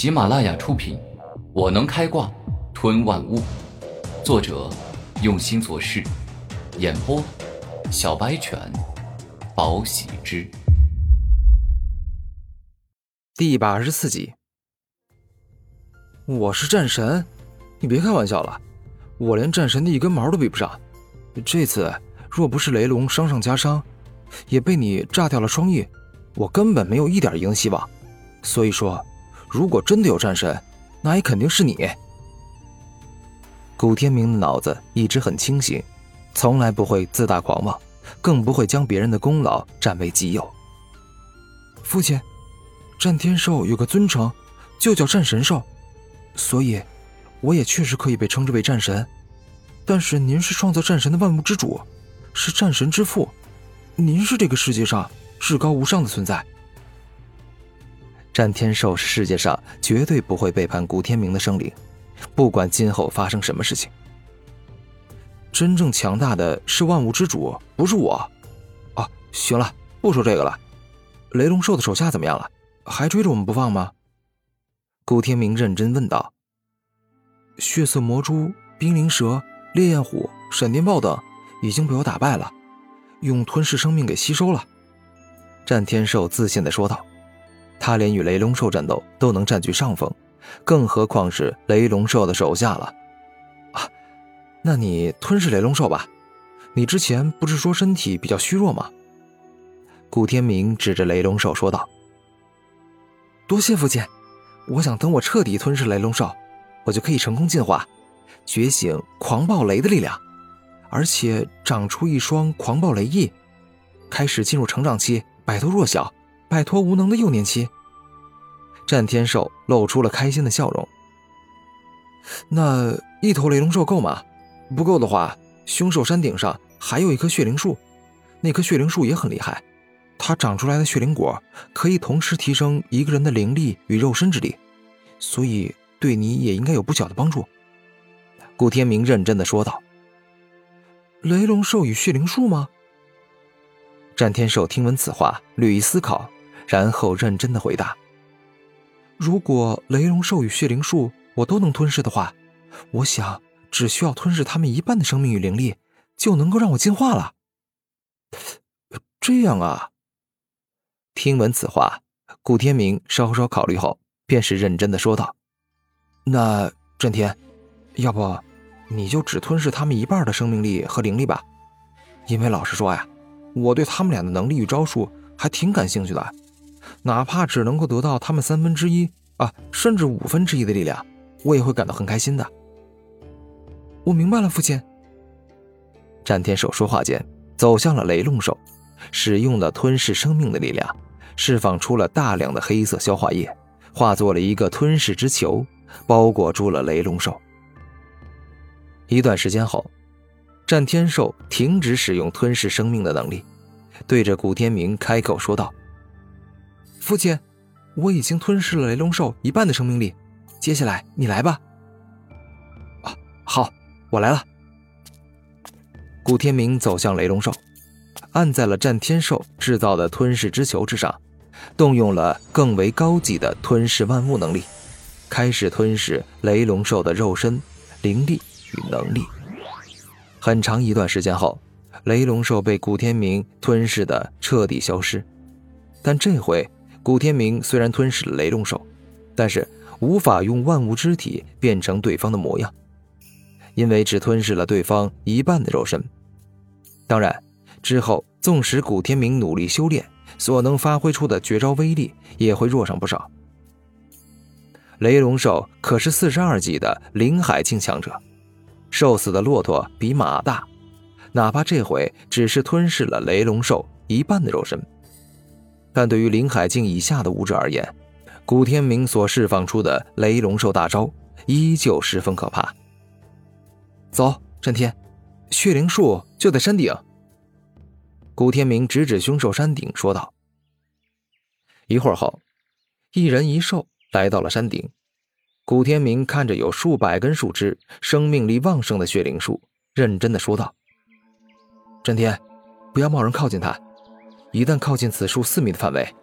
喜马拉雅出品，《我能开挂吞万物》，作者用心做事，演播小白犬，宝喜之，第一百二十四集。我是战神，你别开玩笑了，我连战神的一根毛都比不上。这次若不是雷龙伤上加伤，也被你炸掉了双翼，我根本没有一点赢的希望。所以说。如果真的有战神，那也肯定是你。古天明的脑子一直很清醒，从来不会自大狂妄，更不会将别人的功劳占为己有。父亲，战天兽有个尊称，就叫战神兽，所以，我也确实可以被称之为战神。但是您是创造战神的万物之主，是战神之父，您是这个世界上至高无上的存在。战天兽是世界上绝对不会背叛古天明的生灵，不管今后发生什么事情。真正强大的是万物之主，不是我。啊，行了，不说这个了。雷龙兽的手下怎么样了？还追着我们不放吗？古天明认真问道。血色魔蛛、冰灵蛇、烈焰虎、闪电豹等已经被我打败了，用吞噬生命给吸收了。战天兽自信的说道。他连与雷龙兽战斗都能占据上风，更何况是雷龙兽的手下了？啊，那你吞噬雷龙兽吧。你之前不是说身体比较虚弱吗？古天明指着雷龙兽说道：“多谢父亲，我想等我彻底吞噬雷龙兽，我就可以成功进化，觉醒狂暴雷的力量，而且长出一双狂暴雷翼，开始进入成长期，摆脱弱小。”摆脱无能的幼年期，战天兽露出了开心的笑容。那一头雷龙兽够吗？不够的话，凶兽山顶上还有一棵血灵树，那棵血灵树也很厉害，它长出来的血灵果可以同时提升一个人的灵力与肉身之力，所以对你也应该有不小的帮助。顾天明认真的说道：“雷龙兽与血灵树吗？”战天兽听闻此话，略一思考。然后认真的回答：“如果雷龙兽与血灵树我都能吞噬的话，我想只需要吞噬他们一半的生命与灵力，就能够让我进化了。”这样啊！听闻此话，顾天明稍稍考虑后，便是认真的说道：“那震天，要不你就只吞噬他们一半的生命力和灵力吧？因为老实说呀，我对他们俩的能力与招数还挺感兴趣的。”哪怕只能够得到他们三分之一啊，甚至五分之一的力量，我也会感到很开心的。我明白了，父亲。战天兽说话间，走向了雷龙兽，使用了吞噬生命的力量，释放出了大量的黑色消化液，化作了一个吞噬之球，包裹住了雷龙兽。一段时间后，战天兽停止使用吞噬生命的能力，对着古天明开口说道。父亲，我已经吞噬了雷龙兽一半的生命力，接下来你来吧。啊，好，我来了。古天明走向雷龙兽，按在了战天兽制造的吞噬之球之上，动用了更为高级的吞噬万物能力，开始吞噬雷龙兽的肉身、灵力与能力。很长一段时间后，雷龙兽被古天明吞噬的彻底消失，但这回。古天明虽然吞噬了雷龙兽，但是无法用万物之体变成对方的模样，因为只吞噬了对方一半的肉身。当然，之后纵使古天明努力修炼，所能发挥出的绝招威力也会弱上不少。雷龙兽可是四十二级的灵海境强者，瘦死的骆驼比马大，哪怕这回只是吞噬了雷龙兽一半的肉身。但对于林海境以下的武者而言，古天明所释放出的雷龙兽大招依旧十分可怕。走，震天，血灵树就在山顶。古天明指指凶兽山顶，说道。一会儿后，一人一兽来到了山顶。古天明看着有数百根树枝、生命力旺盛的血灵树，认真的说道：“震天，不要贸然靠近它。”一旦靠近此树四米的范围，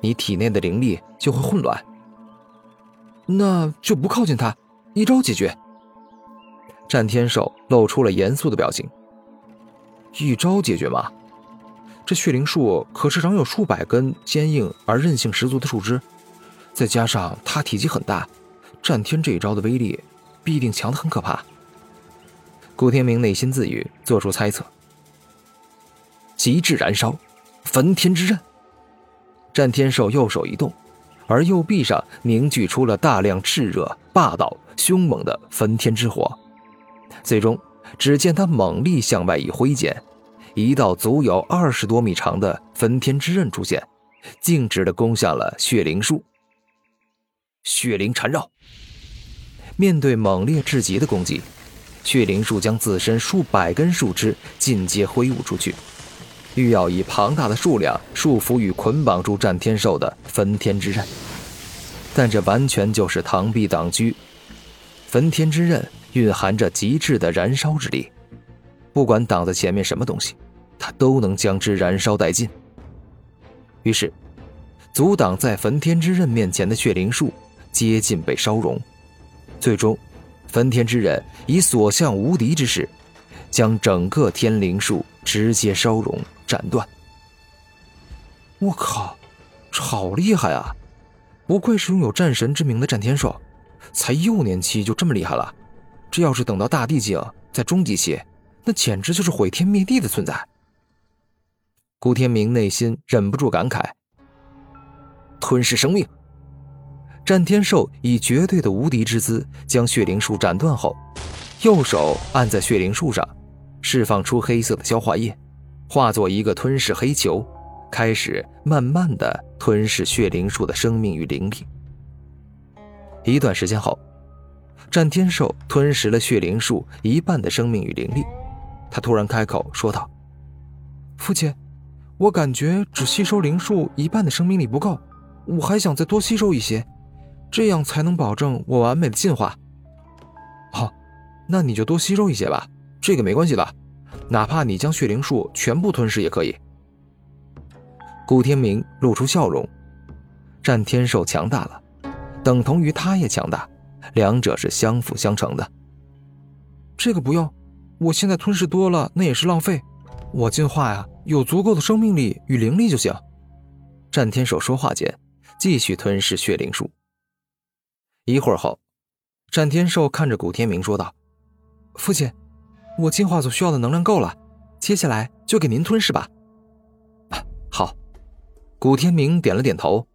你体内的灵力就会混乱。那就不靠近他，一招解决。战天寿露出了严肃的表情。一招解决吗？这血灵树可是长有数百根坚硬而韧性十足的树枝，再加上它体积很大，战天这一招的威力必定强得很可怕。顾天明内心自语，做出猜测：极致燃烧，焚天之刃。战天兽右手一动，而右臂上凝聚出了大量炽热、霸道、凶猛的焚天之火。最终，只见他猛力向外一挥剑。一道足有二十多米长的焚天之刃出现，径直的攻向了血灵树。血灵缠绕。面对猛烈至极的攻击，血灵树将自身数百根树枝尽皆挥舞出去，欲要以庞大的数量束缚与捆绑住战天兽的焚天之刃。但这完全就是螳臂挡车。焚天之刃蕴含着极致的燃烧之力，不管挡在前面什么东西。他都能将之燃烧殆尽。于是，阻挡在焚天之刃面前的血灵树接近被烧融。最终，焚天之刃以所向无敌之势，将整个天灵树直接烧融斩断。我靠，好厉害啊！不愧是拥有战神之名的战天兽，才幼年期就这么厉害了。这要是等到大地境，在中级期，那简直就是毁天灭地的存在。顾天明内心忍不住感慨：“吞噬生命。”战天兽以绝对的无敌之姿将血灵树斩断后，右手按在血灵树上，释放出黑色的消化液，化作一个吞噬黑球，开始慢慢的吞噬血灵树的生命与灵力。一段时间后，战天兽吞食了血灵树一半的生命与灵力，他突然开口说道：“父亲。”我感觉只吸收灵树一半的生命力不够，我还想再多吸收一些，这样才能保证我完美的进化。好，那你就多吸收一些吧，这个没关系的，哪怕你将血灵树全部吞噬也可以。古天明露出笑容，战天兽强大了，等同于他也强大，两者是相辅相成的。这个不用，我现在吞噬多了那也是浪费，我进化呀。有足够的生命力与灵力就行。战天兽说话间，继续吞噬血灵树。一会儿后，战天兽看着古天明说道：“父亲，我进化所需要的能量够了，接下来就给您吞噬吧。”好。古天明点了点头，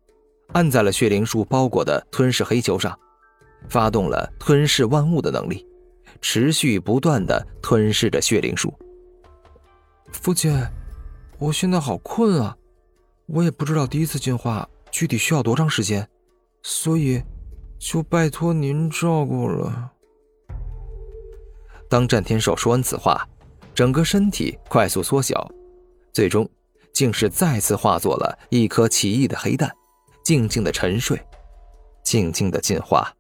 按在了血灵树包裹的吞噬黑球上，发动了吞噬万物的能力，持续不断的吞噬着血灵树。父亲。我现在好困啊，我也不知道第一次进化具体需要多长时间，所以就拜托您照顾了。当战天兽说完此话，整个身体快速缩小，最终竟是再次化作了一颗奇异的黑蛋，静静的沉睡，静静的进化。